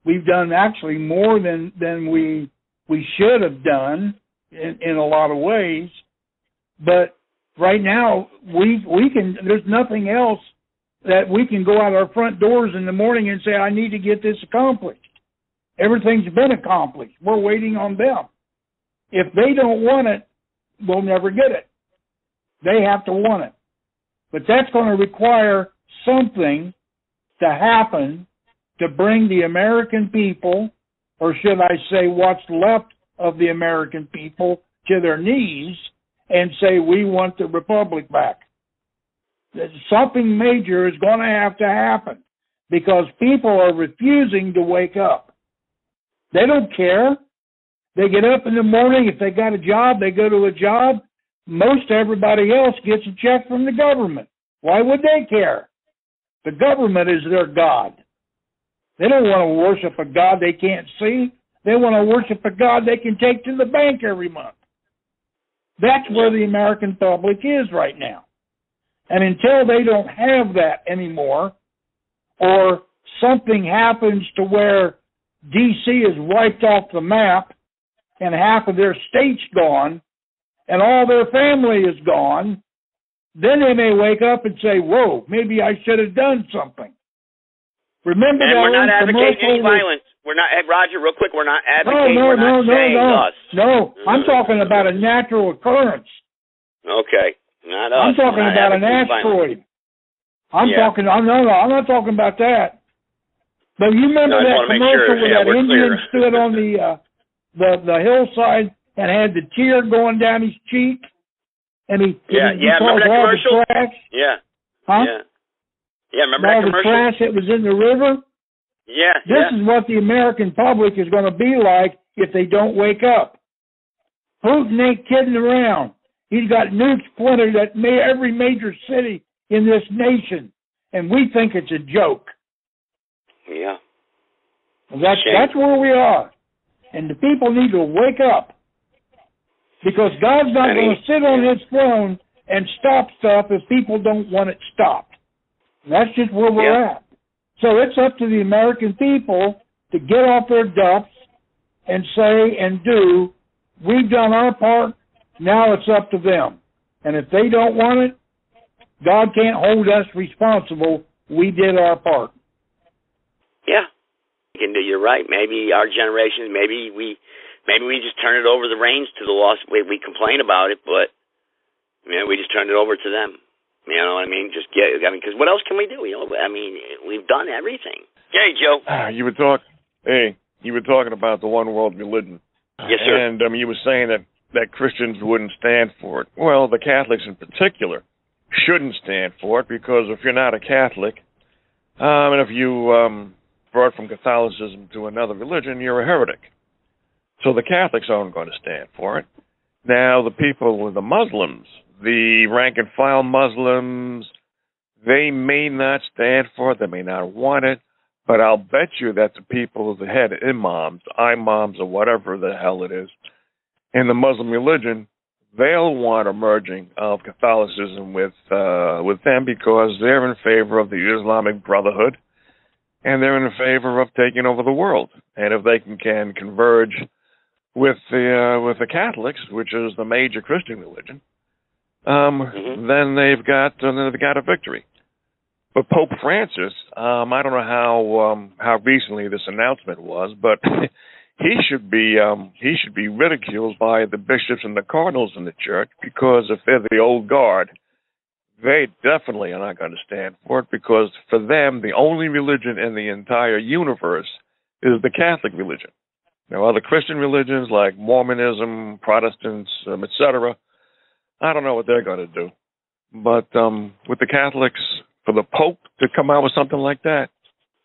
We've done actually more than than we we should have done in, in a lot of ways. But right now we we can there's nothing else that we can go out our front doors in the morning and say I need to get this accomplished. Everything's been accomplished. We're waiting on them. If they don't want it, we'll never get it. They have to want it. But that's going to require something to happen to bring the American people, or should I say what's left of the American people, to their knees and say, we want the Republic back. Something major is going to have to happen because people are refusing to wake up. They don't care. They get up in the morning. If they got a job, they go to a job. Most everybody else gets a check from the government. Why would they care? The government is their God. They don't want to worship a God they can't see. They want to worship a God they can take to the bank every month. That's where the American public is right now. And until they don't have that anymore, or something happens to where DC is wiped off the map and half of their state's gone and all their family is gone, then they may wake up and say, "Whoa, maybe I should have done something." Remember and that we're not advocating any violence. We're not, Roger, real quick, we're not No, advocating. no, no, not no, no, us. no. I'm talking about a natural occurrence. Okay, not us. I'm talking about an asteroid. I'm talking. I'm no, no. I'm not talking about that. But you remember No, that commercial where that Indian stood on the uh, the the hillside and had the tear going down his cheek, and he Yeah, and he yeah, remember that commercial? the trash, Yeah, huh? yeah, yeah. Remember all that the commercial? trash that was in the river. Yeah, This yeah. is what the American public is going to be like if they don't wake up. Putin ain't kidding around. He's got nukes pointed at every major city in this nation, and we think it's a joke. yeah. That's Shame. that's where we are, and the people need to wake up because God's not going to sit on His throne and stop stuff if people don't want it stopped. That's just where we're Yeah. at. So it's up to the American people to get off their duffs and say and do, we've done our part, now it's up to them. And if they don't want it, God can't hold us responsible. We did our part. Yeah. You can do. You're right. Maybe our generation. Maybe we. Maybe we just turn it over the reins to the lost. We we complain about it, but you know, we just turn it over to them. You know what I mean? Just get. I mean, because what else can we do? You know, I mean, we've done everything. Hey, Joe. Ah, you were talk. Hey, you were talking about the one world religion. Yes, sir. And um, you were saying that that Christians wouldn't stand for it. Well, the Catholics in particular shouldn't stand for it because if you're not a Catholic, um, and if you um, brought from Catholicism to another religion, you're a heretic. So the Catholics aren't going to stand for it. Now, the people, with the Muslims, the rank and file Muslims, they may not stand for it. They may not want it. But I'll bet you that the people, the head imams, imams, or whatever the hell it is, in the Muslim religion, they'll want a merging of Catholicism with uh, with them because they're in favor of the Islamic Brotherhood, and they're in favor of taking over the world. And if they can, can converge with the uh, with the Catholics, which is the major Christian religion, um, mm-hmm. then they've got uh, then they've got a victory. But Pope Francis, um, I don't know how um, how recently this announcement was, but he should be um, he should be ridiculed by the bishops and the cardinals in the church because if they're the old guard, they definitely are not going to stand for it because for them the only religion in the entire universe is the Catholic religion. Now other Christian religions like Mormonism, Protestants, um, etc. I don't know what they're going to do, but um, with the Catholics, for the Pope to come out with something like that,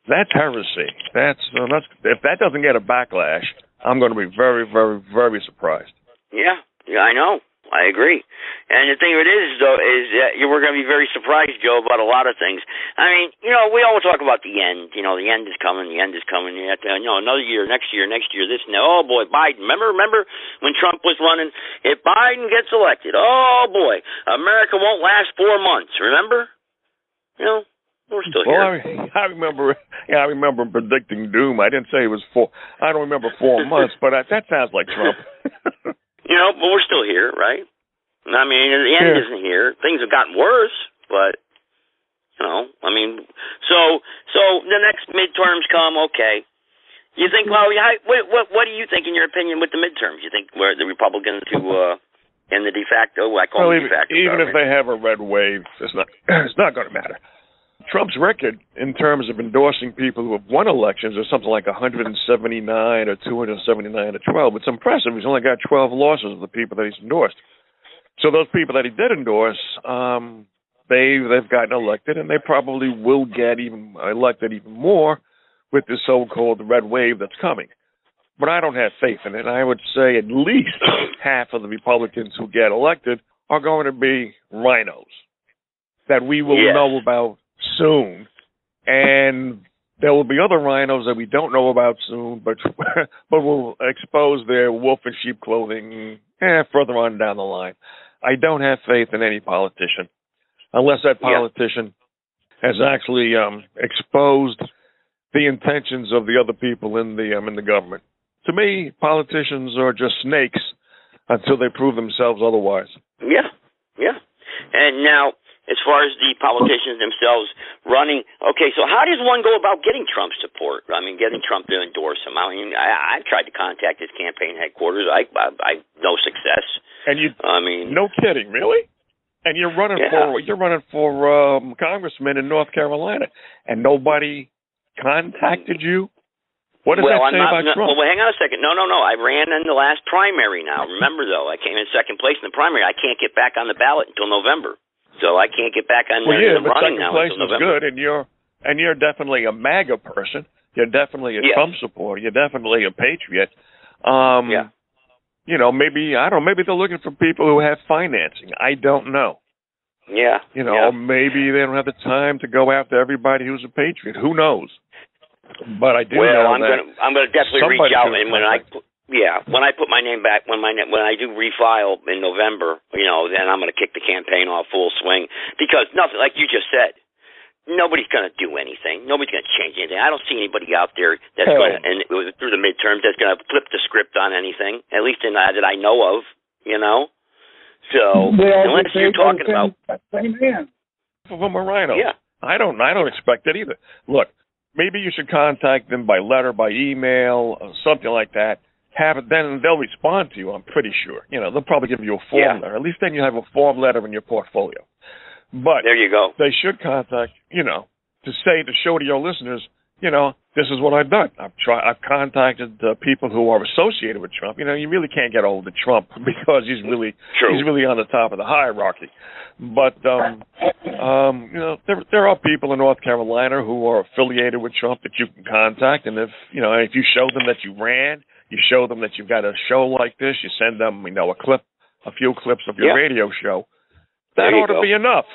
that's heresy. That's, uh, that's if that doesn't get a backlash, I'm going to be very, very, very surprised. Yeah, yeah, I know. I agree. And the thing of it is, though, is that you were going to be very surprised, Joe, about a lot of things. I mean, you know, we always talk about the end. You know, the end is coming. The end is coming. You, have to, you know, another year, next year, next year, this and that. Oh boy, Biden. Remember, remember when Trump was running? If Biden gets elected, oh boy, America won't last four months. Remember? You know, we're still well, here. I, I remember. Yeah, I remember predicting doom. I didn't say it was four. I don't remember four months, but I, that sounds like Trump. you know, but we're still here, right? I mean, the end yeah. isn't here. Things have gotten worse, but you know, I mean, so so the next midterms come. Okay, you think? Well, what what what do you think, in your opinion, with the midterms? You think where the Republicans to uh, in the de facto? I call well, even, de facto. Even if they have a red wave, it's not it's not going to matter. Trump's record in terms of endorsing people who have won elections is something like 179 or 279 to 12. It's impressive. He's only got 12 losses of the people that he's endorsed. So those people that he did endorse, um, they they've gotten elected, and they probably will get even elected even more with this so-called red wave that's coming. But I don't have faith in it. I would say at least half of the Republicans who get elected are going to be RINOs that we will yes. know about soon, and there will be other RINOs that we don't know about soon, but but we'll expose their wolf and sheep clothing eh, further on down the line. I don't have faith in any politician unless that politician yeah. has actually um, exposed the intentions of the other people in the um, in the government. To me, politicians are just snakes until they prove themselves otherwise. Yeah, yeah. And now as far as the politicians themselves running. Okay, so how does one go about getting Trump support? I mean, getting Trump to endorse him. I mean, I, I've tried to contact his campaign headquarters. I, I, I no success. And you, I mean, no kidding, really? And you're running yeah. for you're running for um, congressman in North Carolina, and nobody contacted you. What does well, that say I'm not, about no, Trump? Well, hang on a second. No, no, no. I ran in the last primary. Now, remember though, I came in second place in the primary. I can't get back on the ballot until November so I can't get back on well, the, yeah, the but running second now place is good, and you're and you're definitely a MAGA person. You're definitely a yes. Trump supporter. You're definitely a patriot. Um, yeah. You know, maybe I don't. Maybe they're looking for people who have financing. I don't know. Yeah. You know, yeah. maybe they don't have the time to go after everybody who's a patriot. Who knows? But I do well, know I'm that gonna I'm gonna definitely reach out and when I yeah, when I put my name back, when my when I do refile in November, you know, then I'm going to kick the campaign off full swing because nothing, like you just said, nobody's going to do anything. Nobody's going to change anything. I don't see anybody out there that's hey. going to, and through the midterms, that's going to flip the script on anything. At least in uh, that I know of, you know. So unless you're talking about same man from a RINO, yeah, I don't, I don't expect that either. Look, maybe you should contact them by letter, by email, something like that have it, then they'll respond to you. I'm pretty sure. You know, they'll probably give you a form yeah. letter. At least then you have a form letter in your portfolio. But there you go. They should contact you know to say to show to your listeners, you know, this is what I've done. I've tried. I've contacted uh, people who are associated with Trump. You know, you really can't get hold of Trump because he's really True. he's really on the top of the hierarchy. But um, um, you know, there there are people in North Carolina who are affiliated with Trump that you can contact, and if you know if you show them that you ran you show them that you've got a show like this. You send them, you know, a clip, a few clips of your radio show. That ought to be enough.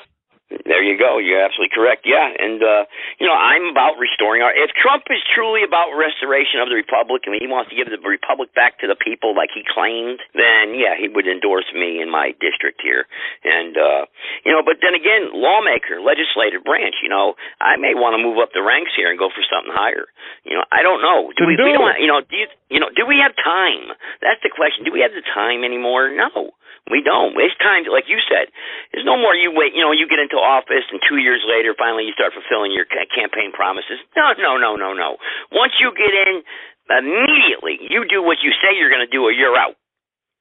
There you go. You're absolutely correct. Yeah, and uh, you know, I'm about restoring our. If Trump is truly about restoration of the republic and he wants to give the republic back to the people like he claimed, then yeah, he would endorse me in my district here. And uh, you know, but then again, lawmaker, legislative branch. You know, I may want to move up the ranks here and go for something higher. You know, I don't know. Do we? Do we don't. You know, do you? You know, do we have time? That's the question. Do we have the time anymore? No. We don't. It's time, to, like you said, there's no more you wait, you know, you get into office and two years later, finally you start fulfilling your campaign promises. No, no, no, no, no. Once you get in, immediately you do what you say you're going to do or you're out.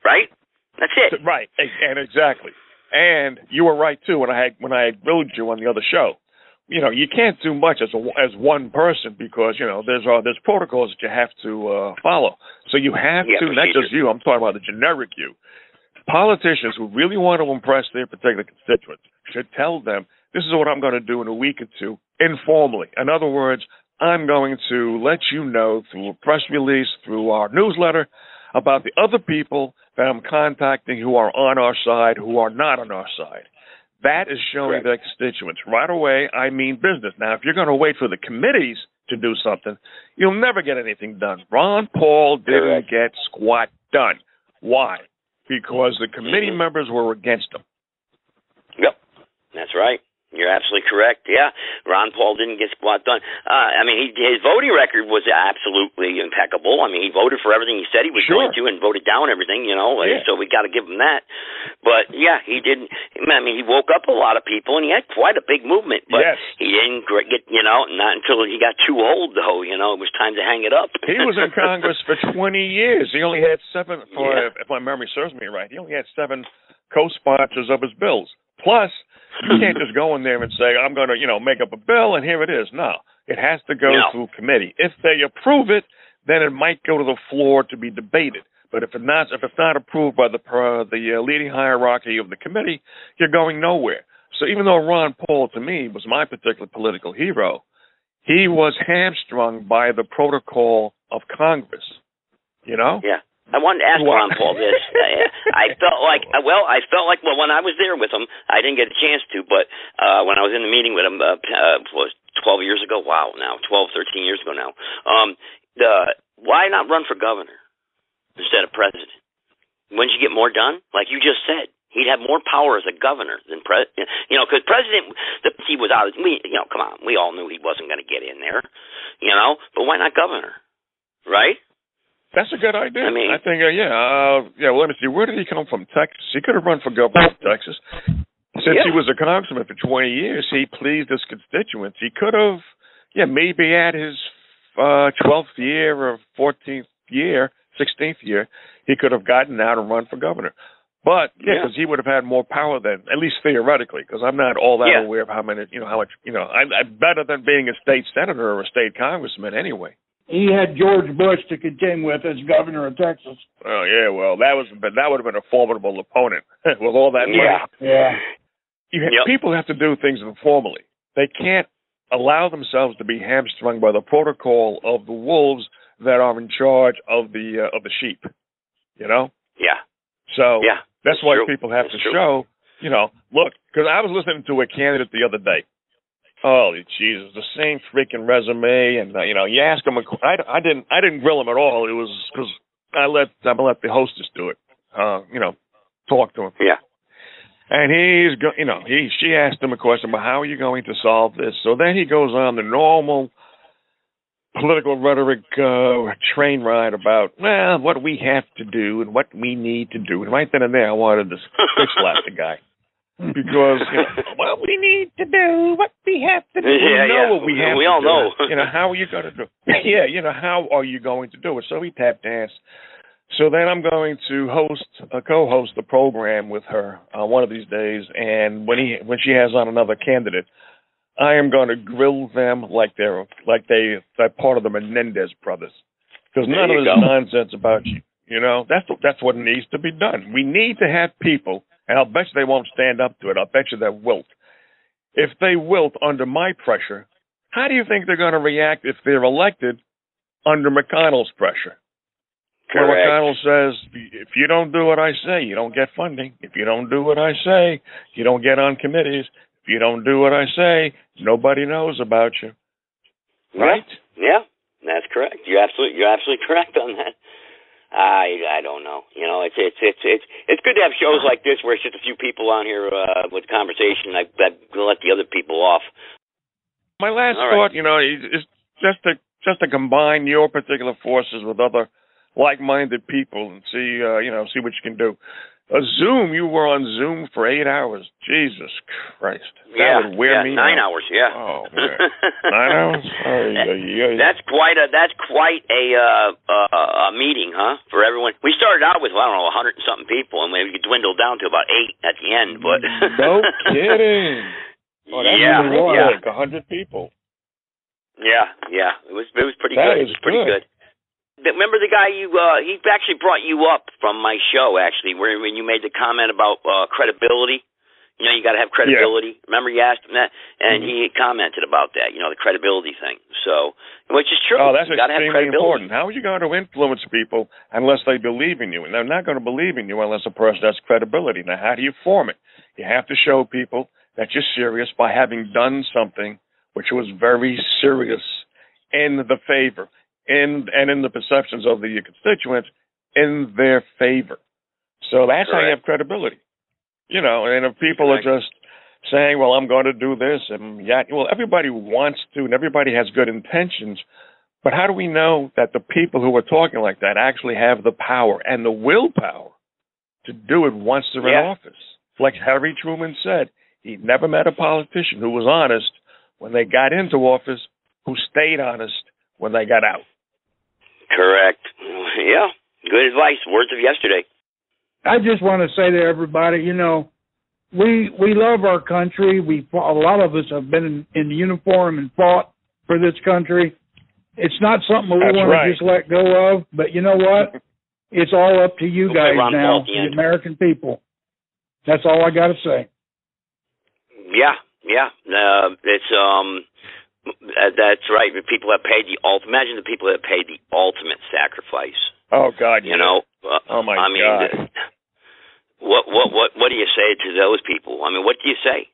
Right? That's it. Right, and exactly. And you were right too when I had, when I grilled you on the other show. You know, you can't do much as a, as one person because you know there's uh, there's protocols that you have to uh, follow. So you have Yeah, to, not just you. I'm talking about the generic you. Politicians who really want to impress their particular constituents should tell them this is what I'm going to do in a week or two informally. In other words, I'm going to let you know through a press release, through our newsletter, about the other people that I'm contacting who are on our side, who are not on our side. That is showing Correct. their constituents right away. I mean business. Now, if you're going to wait for the committees to do something, you'll never get anything done. Ron Paul didn't Correct. get squat done. Why? Because the committee members were against him. Yep, that's right. You're absolutely correct. Yeah, Ron Paul didn't get squat done. Uh, I mean, he, his voting record was absolutely impeccable. I mean, he voted for everything he said he was Sure. going to, and voted down everything. You know, Yeah. so we got to give him that. But yeah, he didn't. I mean, he woke up a lot of people, and he had quite a big movement. But Yes. he didn't get, you know, not until he got too old, though. You know, it was time to hang it up. He was in Congress for 20 years. He only had seven, for, Yeah. if my memory serves me right, he only had seven co-sponsors of his bills. Plus, you can't just go in there and say, I'm going to, you know, make up a bill and here it is. No, it has to go No. through committee. If they approve it, then it might go to the floor to be debated. But if it's not, if it's not approved by the uh, the uh, leading hierarchy of the committee, you're going nowhere. So even though Ron Paul, to me, was my particular political hero, he was hamstrung by the protocol of Congress. You know? Yeah. I wanted to ask What? Ron Paul this. I, I felt like, well, I felt like, well, when I was there with him, I didn't get a chance to, but uh, when I was in the meeting with him, uh, uh, was 12 years ago? Wow, now 12, 13 years ago now. Um, the why not run for governor instead of president? Wouldn't you get more done? Like you just said, he'd have more power as a governor than president. You know, because president, the, he was out. We, you know, come on, we all knew he wasn't going to get in there. You know, but why not governor? Right? That's a good idea. I mean- I think, uh, yeah, uh, yeah. Well, let me see. Where did he come from? Texas. He could have run for governor of Texas. Since he was a congressman for 20 years, he pleased his constituents. He could have, yeah, maybe at his uh, 12th year or 14th year, 16th year, he could have gotten out and run for governor. But yeah, Yeah. because he would have had more power then, at least theoretically. Because I'm not all that Yeah. aware of how many, you know, how much, you know, I, I'm better than being a state senator or a state congressman anyway. He had George Bush to contend with as governor of Texas. Oh yeah, well that was but that would have been a formidable opponent with all that money. Yeah. Yeah. You ha- Yep. People have to do things informally. They can't allow themselves to be hamstrung by the protocol of the wolves that are in charge of the uh, of the sheep. You know, Yeah. so Yeah. that's that's why true. people have That's to true. show. You know, look, because I was listening to a candidate the other day. Holy Jesus, the same freaking resume, and uh, you know, you ask him. A, I, I didn't, I didn't grill him at all. It was because I let I let the hostess do it. Uh, you know, talk to him. Yeah. And he's, go, you know, he she asked him a question about how are you going to solve this. So then he goes on the normal political rhetoric uh, train ride about well what we have to do and what we need to do. And right then and there, I wanted to fish slap the guy because you know, what we need to do, what we have to do. Yeah, we know yeah. what we have. We to all do. know. You know how are you going to do? yeah, you know how are you going to do it? So he tap danced. So then I'm going to host, uh, co-host the program with her uh, one of these days, and when he when she has on another candidate, I am going to grill them like they're like they they're part of the Menendez brothers, because none of this go. nonsense about you. You know that's that's what needs to be done. We need to have people, and I'll bet you they won't stand up to it. I'll bet you they wilt. If they wilt under my pressure, how do you think they're going to react if they're elected under McConnell's pressure? Correct. McConnell says, if you don't do what I say, you don't get funding. If you don't do what I say, you don't get on committees. If you don't do what I say, nobody knows about you. Right? Yeah, that's correct. You're absolutely you're absolutely correct on that. I I don't know. You know, it's it's it's it's it's good to have shows like this where it's just a few people on here uh, with conversation. I I let the other people off. My last All thought, right. you know, is just to just to combine your particular forces with other like-minded people and see, uh, you know, see what you can do. A Zoom, you were on Zoom for eight hours. Jesus Christ, that yeah, would wear yeah, me nine out. hours. Yeah. Oh, man. Nine hours? Ay, That- ay. That's quite a that's quite a uh, uh, a meeting, huh? For everyone. We started out with well, I don't know, a hundred and something people, and we dwindled down to about eight at the end. But no kidding. Oh, that's yeah, really yeah, like a hundred people. yeah, yeah. It was it was pretty That good. is it was pretty good. good. Remember the guy you uh he actually brought you up from my show actually where when you made the comment about uh credibility. You know, you got to have credibility. Remember you asked him that and he commented about that, you know, the credibility thing. So, which is true. Oh, that's you extremely important. How are you going to influence people unless they believe in you? And they're not going to believe in you unless a person has credibility. Now, how do you form it? You have to show people that you're serious by having done something which was very serious in the favor in and in the perceptions of the constituents in their favor. So that's how you have credibility. You know, and if people are just saying, "Well, I'm going to do this," and yeah, well, everybody wants to, and everybody has good intentions. But how do we know that the people who are talking like that actually have the power and the willpower to do it once they're Yeah. in office? Like Harry Truman said, he never met a politician who was honest when they got into office, who stayed honest when they got out. Correct. Yeah. Good advice. Words of yesterday. I just want to say to everybody, you know, we we love our country. We a lot of us have been in, in uniform and fought for this country. It's not something we That's want right. to just let go of. But you know what? It's all up to you We'll guys Ron now, at the the end. American people. That's all I got to say. Yeah, yeah. Uh, it's um, uh, that's right. The people that paid the ult. Imagine the people that paid the ultimate sacrifice. Oh God, You know. Uh, Oh my I mean, God. th- what what what what do you say to those people? I mean, what do you say?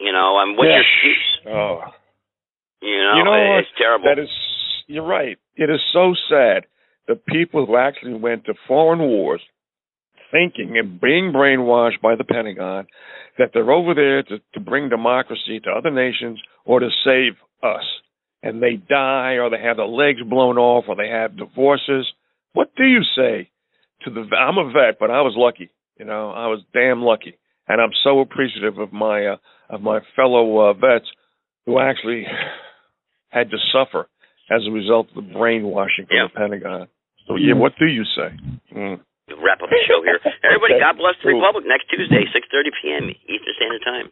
You know, I mean, what's your Yeah. excuse? Oh. You know, You know what? it's terrible. That is, you're right. It is so sad. The people who actually went to foreign wars, thinking and being brainwashed by the Pentagon, that they're over there to, to bring democracy to other nations or to save us, and they die or they have their legs blown off or they have divorces. What do you say to the? I'm a vet, but I was lucky. You know, I was damn lucky, and I'm so appreciative of my uh, of my fellow uh, vets who actually had to suffer as a result of the brainwashing from Yeah. the Pentagon. So yeah, what do you say? Mm. Wrap up the show here. Everybody, Okay. God bless the Republic. Next Tuesday, 6:30 p.m. Eastern Standard Time.